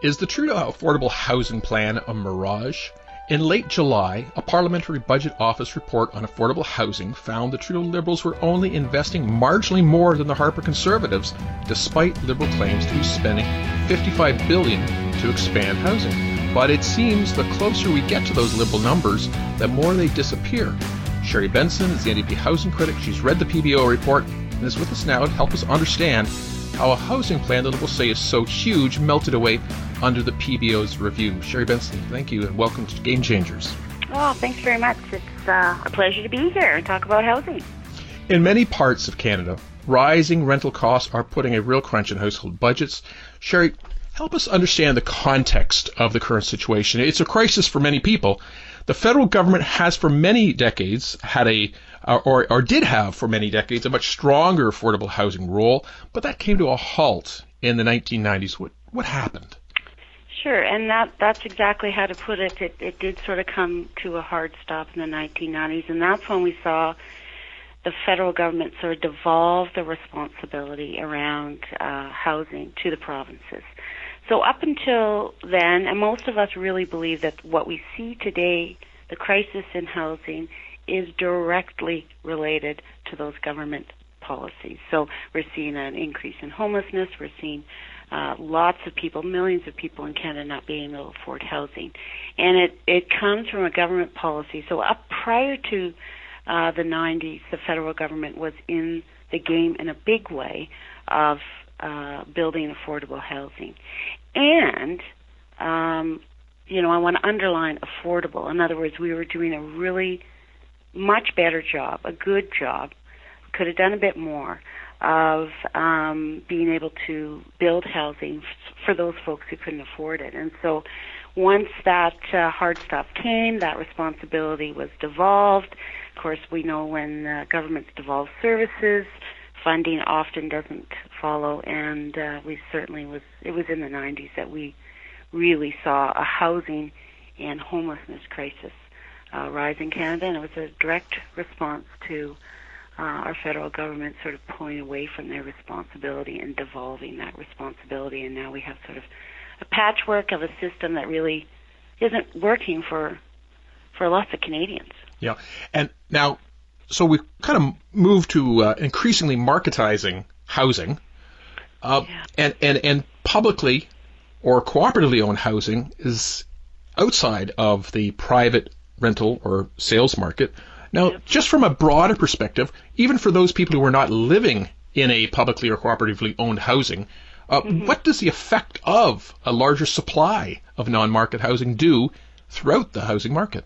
Is the Trudeau Affordable Housing Plan a mirage? In late July, a Parliamentary Budget Office report on affordable housing found the Trudeau Liberals were only investing marginally more than the Harper Conservatives, despite Liberal claims to be spending 55 billion to expand housing. But it seems the closer we get to those Liberal numbers, the more they disappear. Sheri Benson is the NDP housing critic. She's read the PBO report and is with us now to help us understand how a housing plan that we'll say is so huge melted away under the PBO's review. Sheri Benson, thank you and welcome to Game Changers. Oh, thanks very much. It's uh, a pleasure to be here and talk about housing. In many parts of Canada, rising rental costs are putting a real crunch in household budgets. Sheri, help us understand the context of the current situation. It's a crisis for many people. The federal government has for many decades had a or, or did have for many decades a much stronger affordable housing role, but that came to a halt in the 1990s. What what happened? Sure, and that that's exactly how to put it. It it did sort of come to a hard stop in the 1990s, and that's when we saw the federal government sort of devolve the responsibility around uh, housing to the provinces. So up until then, and most of us really believe that what we see today, the crisis in housing, is directly related to those government policies. So we're seeing an increase in homelessness. We're seeing uh, lots of people, millions of people in Canada not being able to afford housing, and it it comes from a government policy. So up prior to uh, the 90s, the federal government was in the game in a big way of uh, building affordable housing, and um, you know I want to underline affordable. In other words, we were doing a really much better job, a good job, could have done a bit more of um, being able to build housing for those folks who couldn't afford it. And so once that uh, hard stop came, that responsibility was devolved. Of course, we know when uh, governments devolve services, funding often doesn't follow, and uh, we certainly was. It was in the 90s that we really saw a housing and homelessness crisis uh, rise in Canada, and it was a direct response to uh, our federal government sort of pulling away from their responsibility and devolving that responsibility. And now we have sort of a patchwork of a system that really isn't working for for lots of Canadians. Yeah, and now, so we kind of moved to uh, increasingly marketizing housing, uh, yeah. and and and publicly or cooperatively owned housing is outside of the private rental or sales market. Now, yep. just from a broader perspective, even for those people who are not living in a publicly or cooperatively owned housing, uh, mm-hmm. what does the effect of a larger supply of non-market housing do throughout the housing market?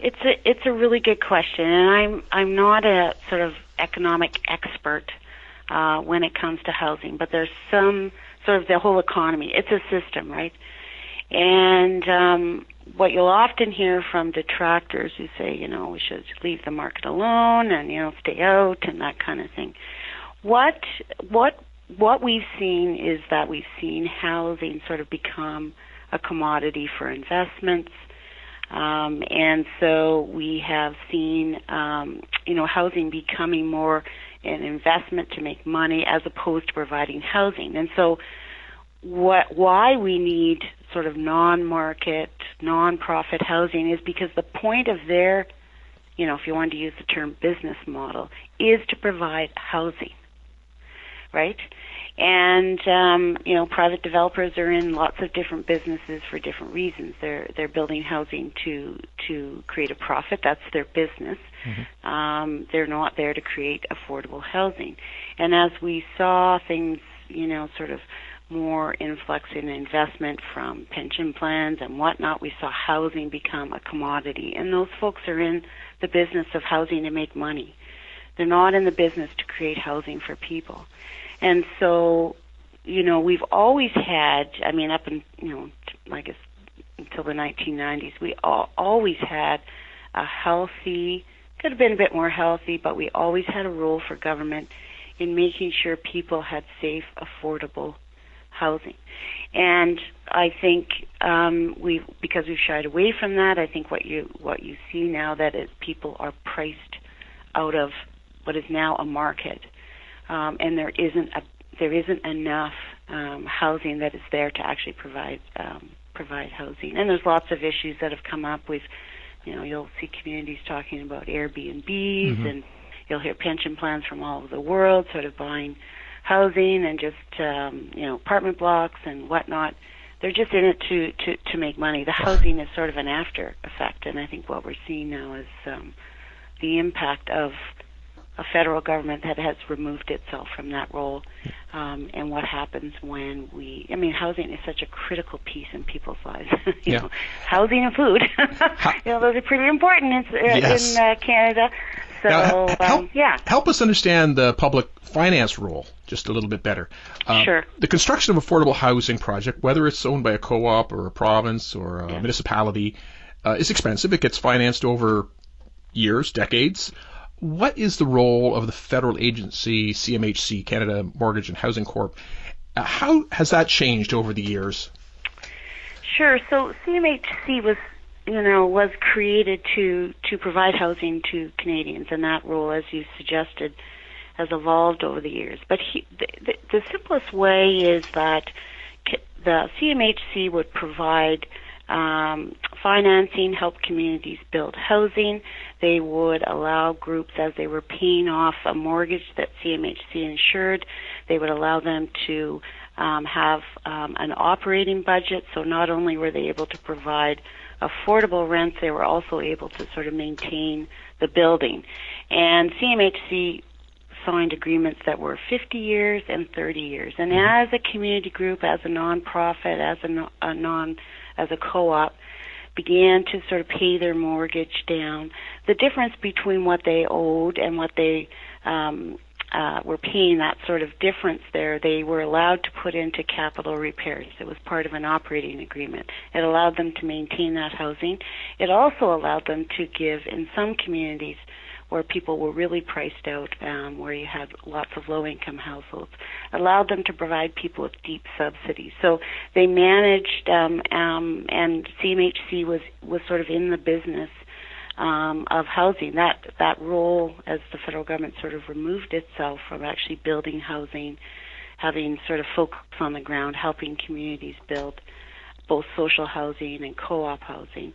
It's a it's a really good question, and I'm I'm not a sort of economic expert uh, when it comes to housing, but there's some sort of the whole economy. It's a system, right? And um, what you'll often hear from detractors who say, you know, we should leave the market alone and you know stay out and that kind of thing. What what what we've seen is that we've seen housing sort of become a commodity for investments. Um, and so we have seen, um, you know, housing becoming more an investment to make money as opposed to providing housing. And so, what why we need sort of non-market, non-profit housing is because the point of their, you know, if you want to use the term business model, is to provide housing, right? And um, you know, private developers are in lots of different businesses for different reasons. They're they're building housing to to create a profit. That's their business. Mm-hmm. Um, they're not there to create affordable housing. And as we saw things, you know, sort of more influx in investment from pension plans and whatnot, we saw housing become a commodity. And those folks are in the business of housing to make money. They're not in the business to create housing for people. And so, you know, we've always had, I mean, up in, you know, I guess until the 1990s, we all, always had a healthy, could have been a bit more healthy, but we always had a role for government in making sure people had safe, affordable housing. And I think um, we because we've shied away from that. I think what you what you see now that is people are priced out of what is now a market, um, and there isn't a there isn't enough um, housing that is there to actually provide um, provide housing. And there's lots of issues that have come up with, you know, you'll see communities talking about Airbnbs mm-hmm. and you'll hear pension plans from all over the world sort of buying housing and just um, you know apartment blocks and whatnot. They're just in it to, to, to make money. The housing is sort of an after effect, and I think what we're seeing now is um, the impact of a federal government that has removed itself from that role um, and what happens when we I mean housing is such a critical piece in people's lives you yeah. know housing and food you know those are pretty important in, uh, yes. in uh, Canada so now, help, um, yeah help us understand the public finance role just a little bit better uh, sure the construction of affordable housing project whether it's owned by a co-op or a province or a yeah. municipality uh, is expensive it gets financed over years decades what is the role of the federal agency CMHC, Canada Mortgage and Housing Corp? Uh, how has that changed over the years? Sure. So CMHC was, you know, was created to to provide housing to Canadians, and that role, as you suggested, has evolved over the years. But he, the, the, the simplest way is that the CMHC would provide um, financing, help communities build housing. They would allow groups, as they were paying off a mortgage that CMHC insured, they would allow them to um, have um, an operating budget. So not only were they able to provide affordable rents, they were also able to sort of maintain the building. And CMHC signed agreements that were 50 years and 30 years. And mm-hmm. as a community group, as a nonprofit, as a, a non as a co-op began to sort of pay their mortgage down. The difference between what they owed and what they um, uh, were paying, that sort of difference there, they were allowed to put into capital repairs. It was part of an operating agreement. It allowed them to maintain that housing. It also allowed them to give, in some communities, where people were really priced out, um, where you had lots of low income households, allowed them to provide people with deep subsidies. So they managed, um, um, and CMHC was was sort of in the business um, of housing. That that role, as the federal government sort of removed itself from actually building housing, having sort of folks on the ground, helping communities build both social housing and co-op housing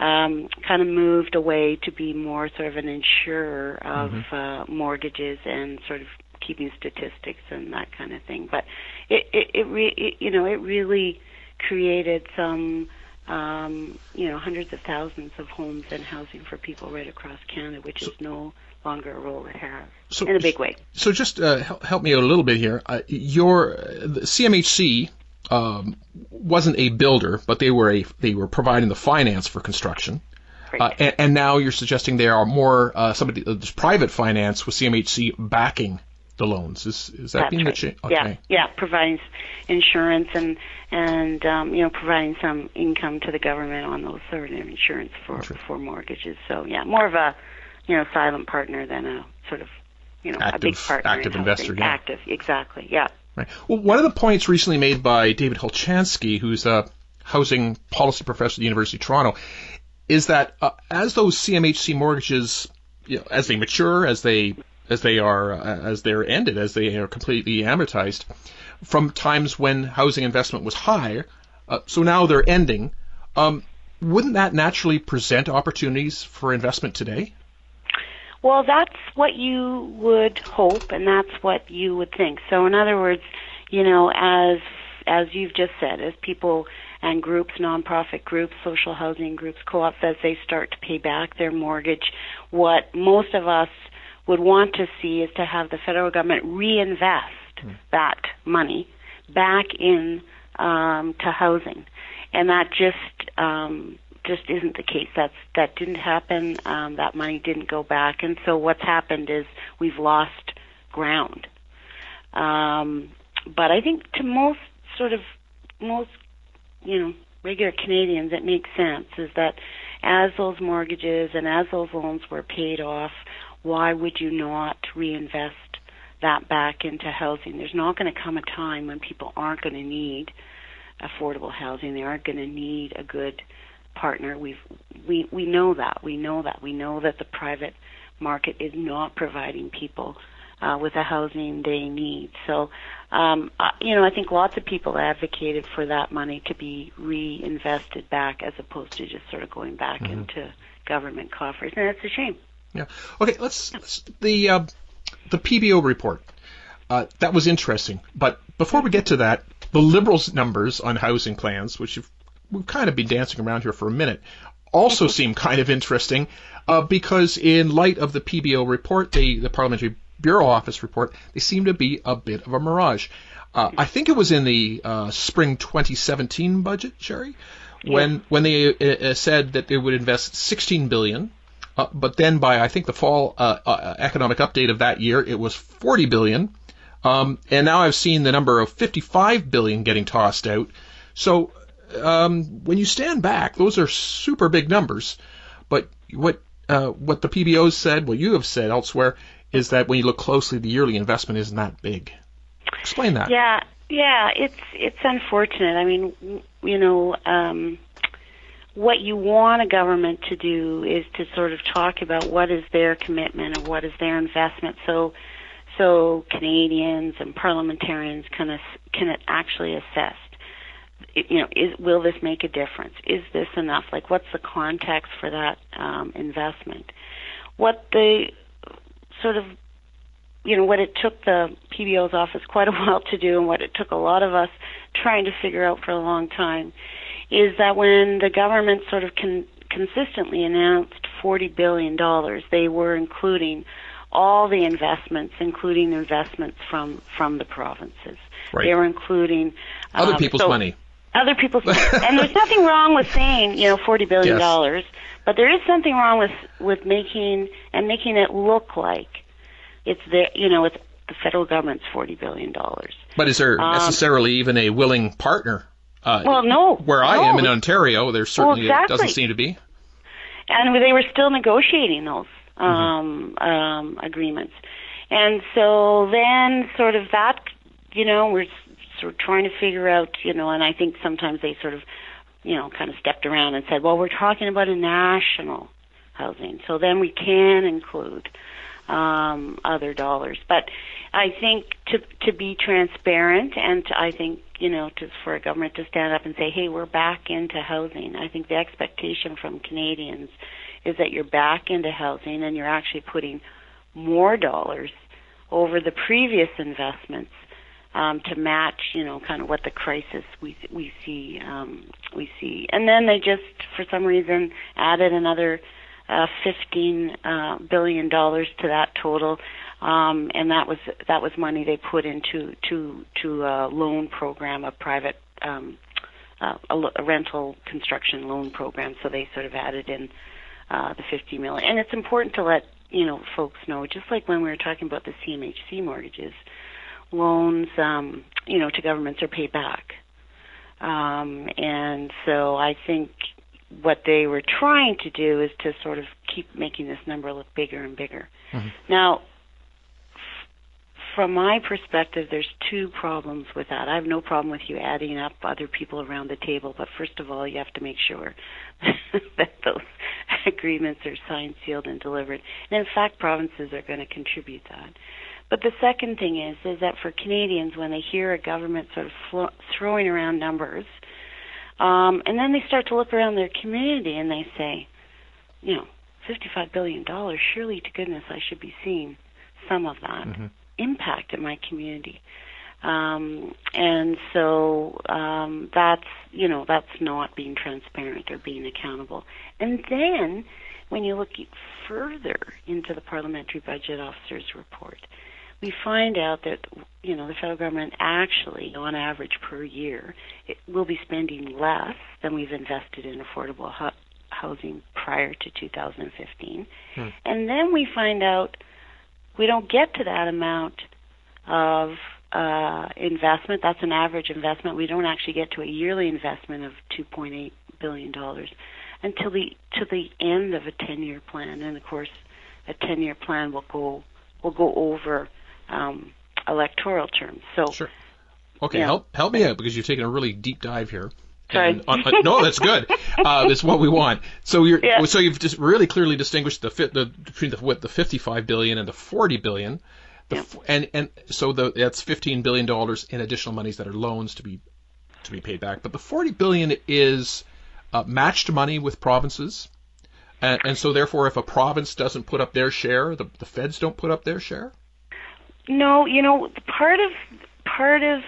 um, kind of moved away to be more sort of an insurer of mm-hmm. uh, mortgages and sort of keeping statistics and that kind of thing. But it, it, it, re- it you know, it really created some, um, you know, hundreds of thousands of homes and housing for people right across Canada, which so, is no longer a role it has so, in a big way. So just uh, help me out a little bit here. Uh, your the CMHC um, wasn't a builder, but they were a they were providing the finance for construction. Uh, and, and, now you're suggesting there are more uh, somebody uh, private finance with CMHC backing the loans. Is is that That's being right. the change? Okay. Yeah, yeah, providing insurance and and um, you know providing some income to the government on those sort of insurance for for mortgages. So yeah, more of a you know silent partner than a sort of you know active, a big partner. Active in investor. Yeah. Active, exactly. Yeah. Right. Well, one of the points recently made by David Hulchanski, who's a housing policy professor at the University of Toronto, is that uh, as those CMHC mortgages, you know, as they mature, as they as they are uh, as they're ended, as they are completely amortized, from times when housing investment was high, uh, so now they're ending. Um, wouldn't that naturally present opportunities for investment today? Well, that's what you would hope, and that's what you would think. So, in other words, you know, as as you've just said, as people and groups, nonprofit groups, social housing groups, co-ops, as they start to pay back their mortgage, what most of us would want to see is to have the federal government reinvest mm. that money back in um, to housing, and that just um, just isn't the case. That's that didn't happen. Um, that money didn't go back, and so what's happened is we've lost ground. Um, but I think to most sort of most you know regular Canadians, it makes sense. Is that as those mortgages and as those loans were paid off, why would you not reinvest that back into housing? There's not going to come a time when people aren't going to need affordable housing. They aren't going to need a good partner. We've we we know that. We know that. We know that the private market is not providing people uh, with the housing they need. So um, uh, you know, I think lots of people advocated for that money to be reinvested back as opposed to just sort of going back mm-hmm. into government coffers, and that's a shame. Yeah. Okay. Let's, let's the uh, the PBO report. Uh, that was interesting, but before we get to that, the Liberals' numbers on housing plans, which we've kind of been dancing around here for a minute, also seem kind of interesting uh, because in light of the PBO report, the, the Parliamentary Bureau Office report, they seem to be a bit of a mirage. Uh, I think it was in the uh, spring 2017 budget, Sheri, when yeah. when they uh, uh, said that they would invest 16 billion, uh, but then by I think the fall economic update of that year, it was 40 billion. Um, and now I've seen the number of 55 billion getting tossed out. So um, when you stand back, those are super big numbers. But what uh, what the PBOs said, what you have said elsewhere, is that when you look closely, the yearly investment isn't that big. Explain that. Yeah, yeah, it's it's unfortunate. I mean, you know, um, what you want a government to do is to sort of talk about what is their commitment and what is their investment. So so Canadians and parliamentarians can can actually assess. You know, is will this make a difference? Is this enough? Like, what's the context for that um, investment? What the sort of you know what it took the PBO's office quite a while to do, and what it took a lot of us trying to figure out for a long time, is that when the government sort of con- consistently announced forty billion dollars, they were including all the investments, including investments from from the provinces. Right. They were including um, other people's so, money. Other people's money. and there's nothing wrong with saying, you know, forty billion dollars, yes. but there is something wrong with with making and making it look like it's there. You know, it's the federal government's forty billion dollars. But is there um, necessarily even a willing partner? Uh, well, no. Where I no. am in Ontario, there certainly well, exactly. doesn't seem to be. And they were still negotiating those um, mm-hmm. um, agreements. And so then, sort of that, you know, we're sort of trying to figure out, you know, and I think sometimes they sort of, you know, kind of stepped around and said, well, we're talking about a national housing, so then we can include um, other dollars. But I think to to be transparent and to, I think you know to for a government to stand up and say, hey, we're back into housing. I think the expectation from Canadians is that you're back into housing and you're actually putting more dollars over the previous investments um, to match, you know, kind of what the crisis we we see um, we see. And then they just, for some reason, added another uh, 15 uh, billion dollars to that total, um, and that was that was money they put into to to a loan program, a private um, uh, a, a rental construction loan program. So they sort of added in uh, the 50 million. And it's important to let you know folks know, just like when we were talking about the CMHC mortgages, loans, um, you know, to governments are paid back. Um, and so I think what they were trying to do is to sort of keep making this number look bigger and bigger. Mm-hmm. Now, from my perspective, there's two problems with that. I have no problem with you adding up other people around the table, but first of all, you have to make sure that those agreements are signed, sealed, and delivered. And in fact, provinces are going to contribute that. But the second thing is, is that for Canadians, when they hear a government sort of flo- throwing around numbers, um, and then they start to look around their community and they say, you know, $55 billion, surely to goodness I should be seeing some of that. Mm-hmm impact in my community. Um, and so um, that's you know that's not being transparent or being accountable. And then when you look further into the parliamentary budget officer's report, we find out that you know the federal government actually, on average per year, it will be spending less than we've invested in affordable hu- housing prior to 2015. Hmm. And then we find out we don't get to that amount of uh, investment. That's an average investment. We don't actually get to a yearly investment of 2.8 billion dollars until the to the end of a 10-year plan. And of course, a 10-year plan will go will go over um, electoral terms. So, sure. Okay, help help me out because you've taken a really deep dive here. Sorry. uh, no, that's good. Uh, that's what we want. So you're yeah. so you've just really clearly distinguished the fit the between the what the 55 billion and the 40 billion. Yeah. And and so the, that's 15 billion dollars in additional monies that are loans to be to be paid back. But the 40 billion is uh, matched money with provinces. And, and so therefore, if a province doesn't put up their share, the, the feds don't put up their share. No, you know, part of part of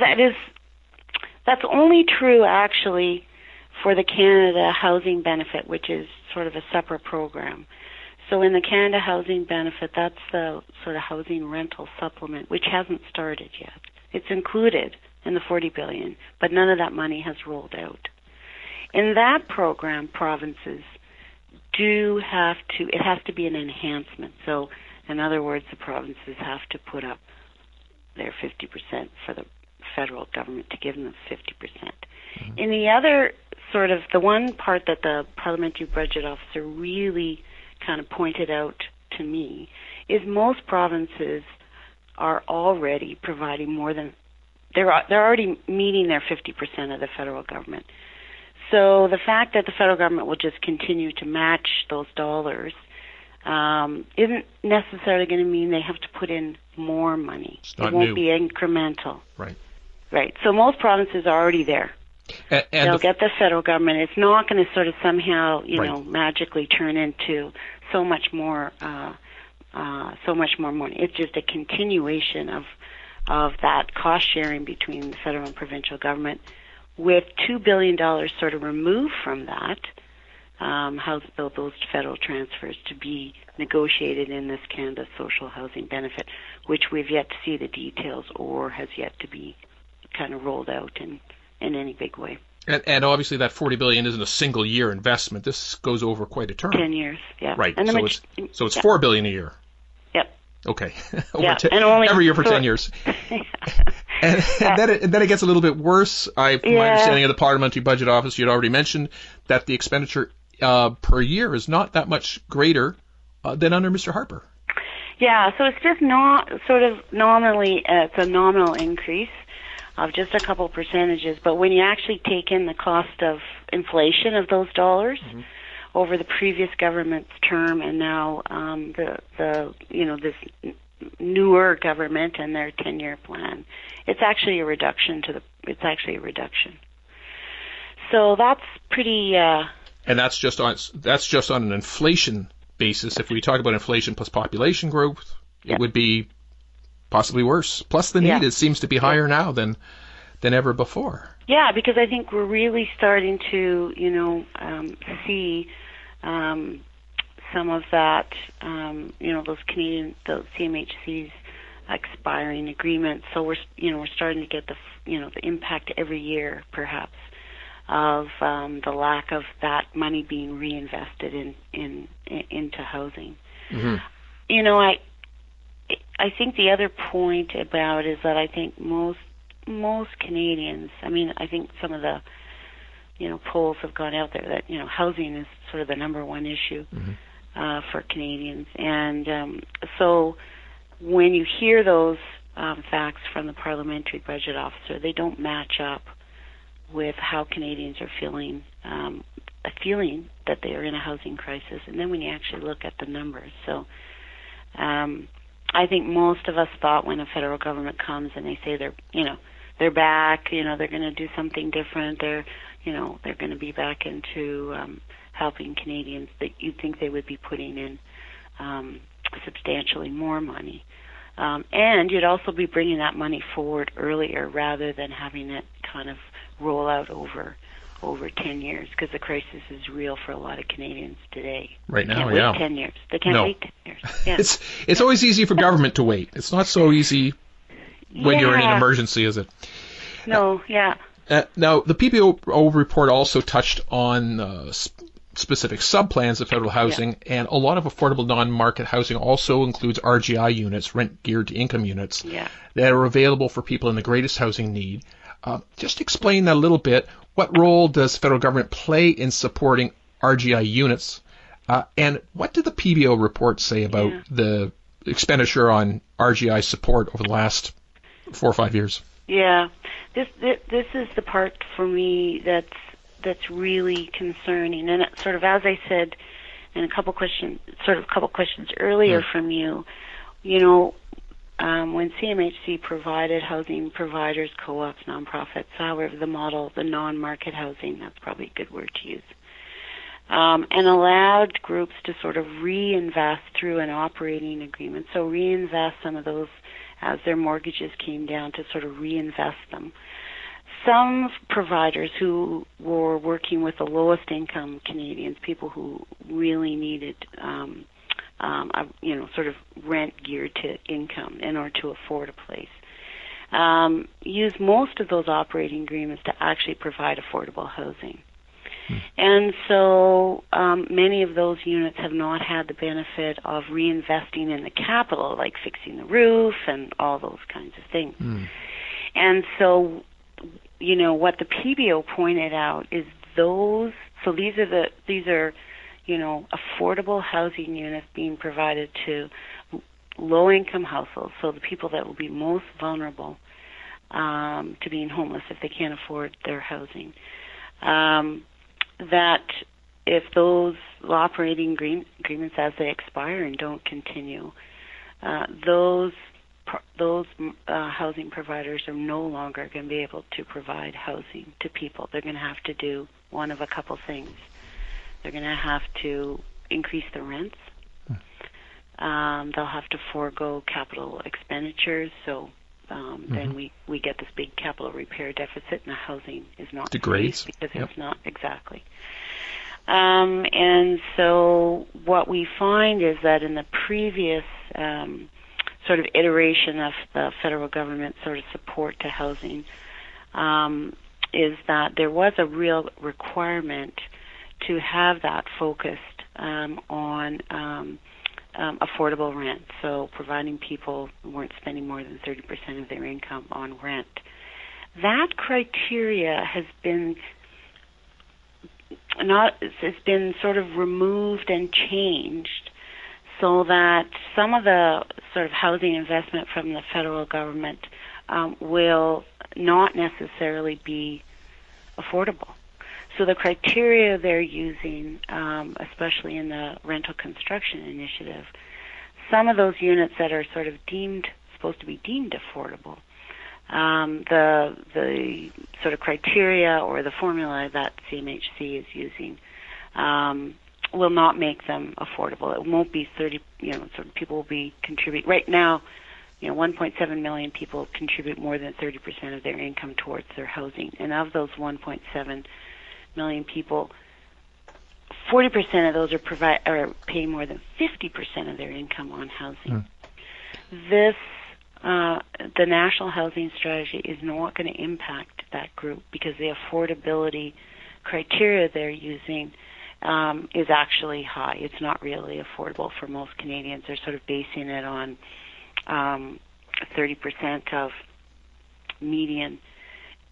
that is that's only true actually for the Canada Housing Benefit, which is sort of a separate program. So in the Canada Housing Benefit, that's the sort of housing rental supplement, which hasn't started yet. It's included in the 40 billion, but none of that money has rolled out. In that program, provinces do have to, it has to be an enhancement. So, in other words, the provinces have to put up their 50% for the federal government to give them 50%. Mm-hmm. In the other sort of, the one part that the parliamentary budget officer really kind of pointed out to me is most provinces are already providing more than they're they're already meeting their 50% of the federal government. So the fact that the federal government will just continue to match those dollars um, isn't necessarily going to mean they have to put in more money. it won't new. be incremental. Right. Right. So most provinces are already there. And, and They'll the, get the federal government. It's not going to sort of somehow, you Right. know, magically turn into so much more, uh, uh, so much more money. It's just a continuation of of that cost sharing between the federal and provincial government, with two billion dollars sort of removed from that. Um, how tho- those federal transfers to be negotiated in this Canada Social Housing Benefit, which we've yet to see the details or has yet to be kind of rolled out in in any big way. and, and obviously that 40 billion isn't a single year investment. This goes over quite a term. Ten years, yeah. Right. And so maj- it's so it's yeah. four billion a year. Yep. Okay. Over Yeah, ten- and only- every year for so- 10 years. And, and then, it, and then it gets a little bit worse. I, from my understanding of the Parliamentary Budget Office, you'd already mentioned that the expenditure uh, per year is not that much greater uh, than under Mr. Harper. Yeah, so it's just not sort of nominally, uh, it's a nominal increase of just a couple percentages. But when you actually take in the cost of inflation of those dollars over the previous government's term and now um, the the you know this newer government and their ten year plan, it's actually a reduction to the. It's actually a reduction. So that's pretty. Uh, And that's just on that's just on an inflation basis. If we talk about inflation plus population growth, Yeah. it would be possibly worse. Plus the need Yeah. it seems to be higher now than than ever before. Yeah, because I think we're really starting to, you know, um, see um, some of that, um, you know, those Canadian, the CMHC's expiring agreements. So we're, you know, we're starting to get the, you know, the impact every year, perhaps, of um, the lack of that money being reinvested in, in, in into housing. Mhm. You know, I, I think the other point about is that I think most most Canadians, I mean, I think some of the, you know, polls have gone out there that you know housing is sort of the number one issue uh, for Canadians, and um, so when you hear those um, facts from the parliamentary budget officer, they don't match up with how Canadians are feeling, um, a feeling that they are in a housing crisis, and then when you actually look at the numbers, so. Um, I think most of us thought when a federal government comes and they say they're, you know, they're back, you know, they're going to do something different. They're, you know, they're going to be back into um, helping Canadians. That you'd think they would be putting in um, substantially more money, um, and you'd also be bringing that money forward earlier rather than having it kind of roll out over over 10 years because the crisis is real for a lot of Canadians today. Right now, yeah. wait 10 years. They can't No. wait 10 years. Yeah. It's it's always easy for government to wait. It's not so easy when you're in an emergency, is it? No, yeah. Uh, now, the PBO report also touched on uh, sp- specific subplans of federal housing, and a lot of affordable non-market housing also includes RGI units, rent geared to income units, Yeah. that are available for people in the greatest housing need. Uh, just explain that a little bit. What role does federal government play in supporting RGI units? Uh, and what did the PBO report say about Yeah. the expenditure on RGI support over the last four or five years? Yeah, this, this this is the part for me that's that's really concerning, and it, sort of as I said in a couple questions, sort of a couple questions earlier from you, you know, um, when CMHC provided housing providers, co-ops, nonprofits, however the model, the non-market housing, that's probably a good word to use, um, and allowed groups to sort of reinvest through an operating agreement. So reinvest some of those as their mortgages came down to sort of reinvest them. Some providers who were working with the lowest income Canadians, people who really needed, um, um, a, you know, sort of rent geared to income in order to afford a place, um, use most of those operating agreements to actually provide affordable housing. And so um, many of those units have not had the benefit of reinvesting in the capital, like fixing the roof and all those kinds of things. Mm. And so, you know, what the PBO pointed out is those. So these are the these are, you know, affordable housing units being provided to low income households. So the people that will be most vulnerable um, to being homeless if they can't afford their housing. Um, that if those operating agreements as they expire and don't continue, uh, those those uh, housing providers are no longer going to be able to provide housing to people. They're going to have to do one of a couple things. They're going to have to increase the rents. Um, they'll have to forego capital expenditures, so um, mm-hmm. then we, we get this big capital repair deficit, and the housing is not degrades because yep. it's not exactly. Um, and so what we find is that in the previous um, sort of iteration of the federal government sort of support to housing, um, is that there was a real requirement to have that focused um, on um, um, affordable rent, so providing people weren't spending more than 30% of their income on rent. That criteria has been not has been sort of removed and changed so that some of the sort of housing investment from the federal government um, will not necessarily be affordable. So the criteria they're using, um, especially in the rental construction initiative, some of those units that are sort of deemed supposed to be deemed affordable, um, the the sort of criteria or the formula that CMHC is using um, will not make them affordable. It won't be 30. You know, sort of people will be contribute right now. You know, 1.7 million people contribute more than 30% of their income towards their housing, and of those 1.7 million people, 40% of those are provide are paying more than 50% of their income on housing. Mm. This uh, the national housing strategy is not going to impact that group because the affordability criteria they're using um, is actually high. It's not really affordable for most Canadians. They're sort of basing it on um, 30% of median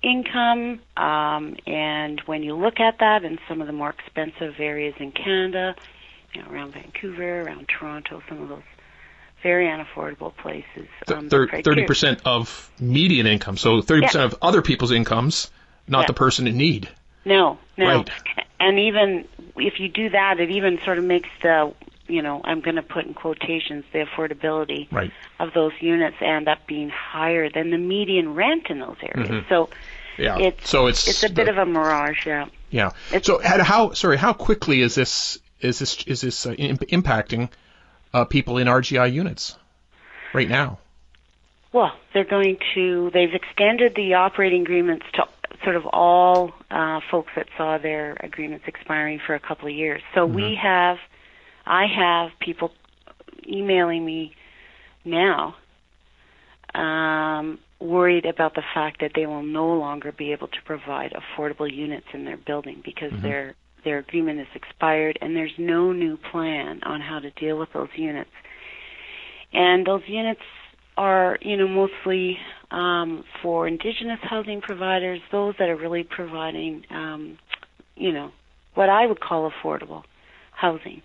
income. Um, and when you look at that in some of the more expensive areas in Canada, you know, around Vancouver, around Toronto, some of those very unaffordable places. Um, thirty percent of median income, so thirty percent of other people's incomes, not yeah. the person in need. No, no. Right. And even if you do that, it even sort of makes the you know I'm going to put in quotations the affordability right. of those units end up being higher than the median rent in those areas. Mm-hmm. So yeah. It's, so it's it's a bit of a mirage, yeah. Yeah. It's, so how sorry, how quickly is this is this is this uh, impacting uh, people in RGI units right now? Well, they're going to they've extended the operating agreements to sort of all uh, folks that saw their agreements expiring for a couple of years. So mm-hmm. we have I have people emailing me now um, worried about the fact that they will no longer be able to provide affordable units in their building because mm-hmm. their their agreement is expired and there's no new plan on how to deal with those units. And those units are, you know, mostly um, for indigenous housing providers, those that are really providing, um, you know, what I would call affordable housing.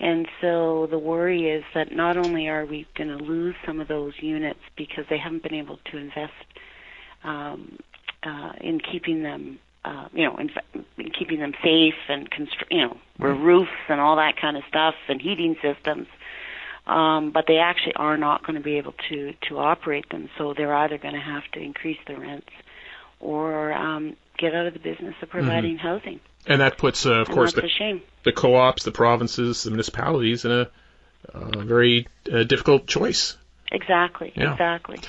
And so the worry is that not only are we going to lose some of those units because they haven't been able to invest um, uh, in keeping them, uh, you know, in, in keeping them safe and constru- you know, mm-hmm. roofs and all that kind of stuff and heating systems. um, but they actually are not going to be able to to operate them. So they're either going to have to increase the rents or um, get out of the business of providing mm-hmm. housing. And that puts, uh, of and course, the, the, co-ops, the provinces, the municipalities in a uh, very uh, difficult choice. Exactly. Yeah. Exactly.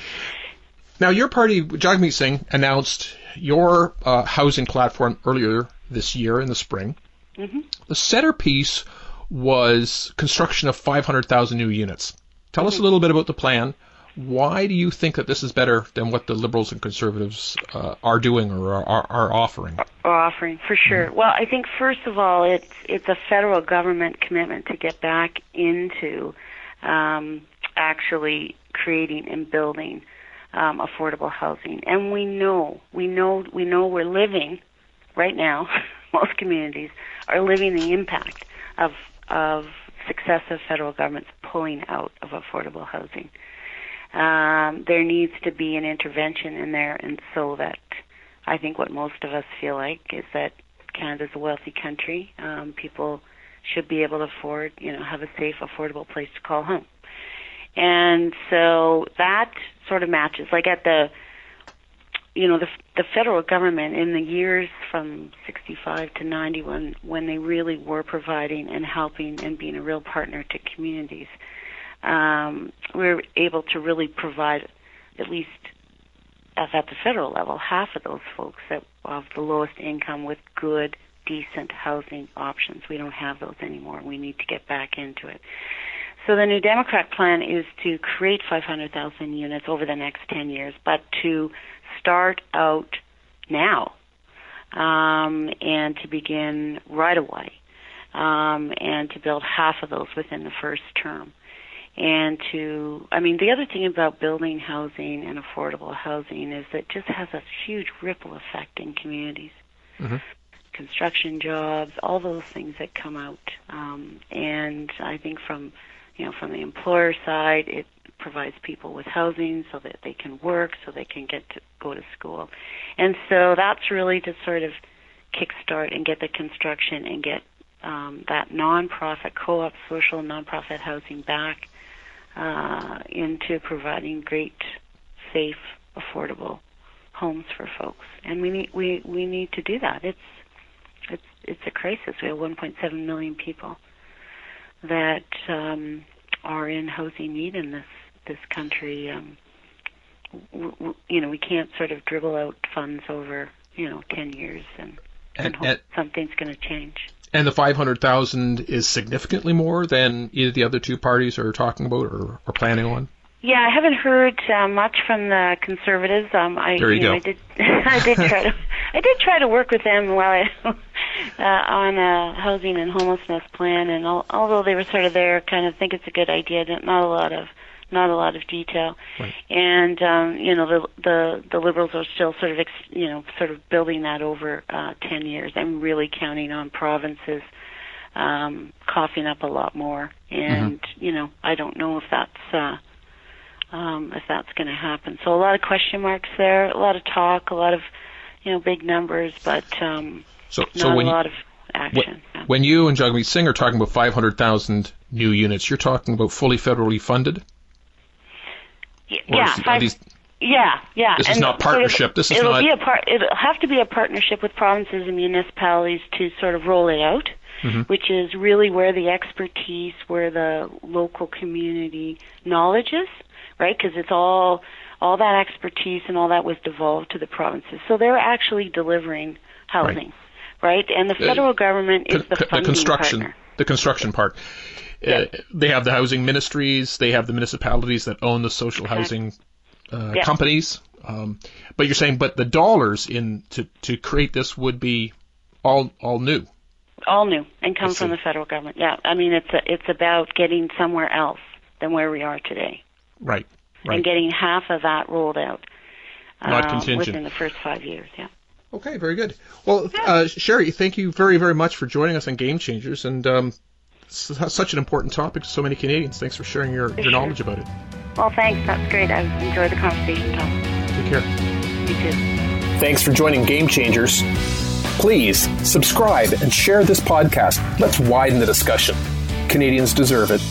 Now, your party, Jagmeet Singh, announced your uh, housing platform earlier this year in the spring. Mm-hmm. The centerpiece was construction of 500,000 new units. Tell mm-hmm. us a little bit about the plan. Why do you think that this is better than what the Liberals and Conservatives uh, are doing or are, are offering? Are offering for sure. Mm-hmm. Well, I think first of all, it's it's a federal government commitment to get back into um, actually creating and building um, affordable housing. And we know, we know, we know we're living right now. most communities are living the impact of of successive federal governments pulling out of affordable housing. Um, there needs to be an intervention in there, and so that I think what most of us feel like is that Canada's a wealthy country. Um, people should be able to afford, you know, have a safe, affordable place to call home. And so that sort of matches. Like at the, you know, the the federal government in the years from 65 to 90, when when they really were providing and helping and being a real partner to communities, um, we were able to really provide at least at the federal level half of those folks that of the lowest income with good decent housing options. We don't have those anymore. We need to get back into it. So the New Democrat plan is to create 500,000 units over the next 10 years, but to start out now um, and to begin right away um, and to build half of those within the first term. And to, I mean, the other thing about building housing and affordable housing is that it just has a huge ripple effect in communities. Mm-hmm construction jobs, all those things that come out. Um, and I think from you know, from the employer side, it provides people with housing so that they can work, so they can get to go to school. And so that's really to sort of kickstart and get the construction and get um, that nonprofit co-op social nonprofit housing back uh, into providing great, safe, affordable homes for folks. And we need we we need to do that. It's it's it's a crisis. We have 1.7 million people that um, are in housing need in this this country. Um, w- w- you know, we can't sort of dribble out funds over you know ten years and, and, and hope and, something's going to change. And the 500,000 is significantly more than either the other two parties are talking about or, or planning on? Yeah, I haven't heard uh, much from the conservatives. Um, I, there you, you know, go. I did, I did try to, I did try to work with them while I, uh, on a housing and homelessness plan, and al- although they were sort of there, kind of think it's a good idea. Not a lot of, not a lot of detail. Right. And um, you know, the the the liberals are still sort of, ex- you know, sort of building that over uh, ten years. I'm really counting on provinces um, coughing up a lot more, and mm-hmm. you know, I don't know if that's. Uh, um, if that's going to happen. So a lot of question marks there, a lot of talk, a lot of you know big numbers, but um, so, so not a you, lot of action. When, when you and Jagmeet Singh are talking about 500,000 new units, you're talking about fully federally funded. Yeah, five, these, yeah, yeah. This and is not partnership. Sort of, this is it'll not. Be a part, it'll have to be a partnership with provinces and municipalities to sort of roll it out. Mm-hmm. Which is really where the expertise, where the local community knowledge is right? Because it's all all that expertise and all that was devolved to the provinces. So they're actually delivering housing, right? right? And the federal uh, government is the funding construction, partner. The construction part. Uh, they have the housing ministries. They have the municipalities that own the social housing uh, companies. Um, but you're saying, but the dollars in to to create this would be all all new. All new and come from the federal government. Yeah, I mean it's a, it's about getting somewhere else than where we are today. Right. Right. And getting half of that rolled out Not uh, contingent. within the first five years. Yeah. Okay, very good. Well, uh, Sheri, thank you very, very much for joining us on Game Changers, and um, such an important topic to so many Canadians. Thanks for sharing your, your sure. knowledge about it. Well, thanks. That's great. I've enjoyed the conversation, Tom. Take care. You too. Thanks for joining Game Changers. Please subscribe and share this podcast. Let's widen the discussion. Canadians deserve it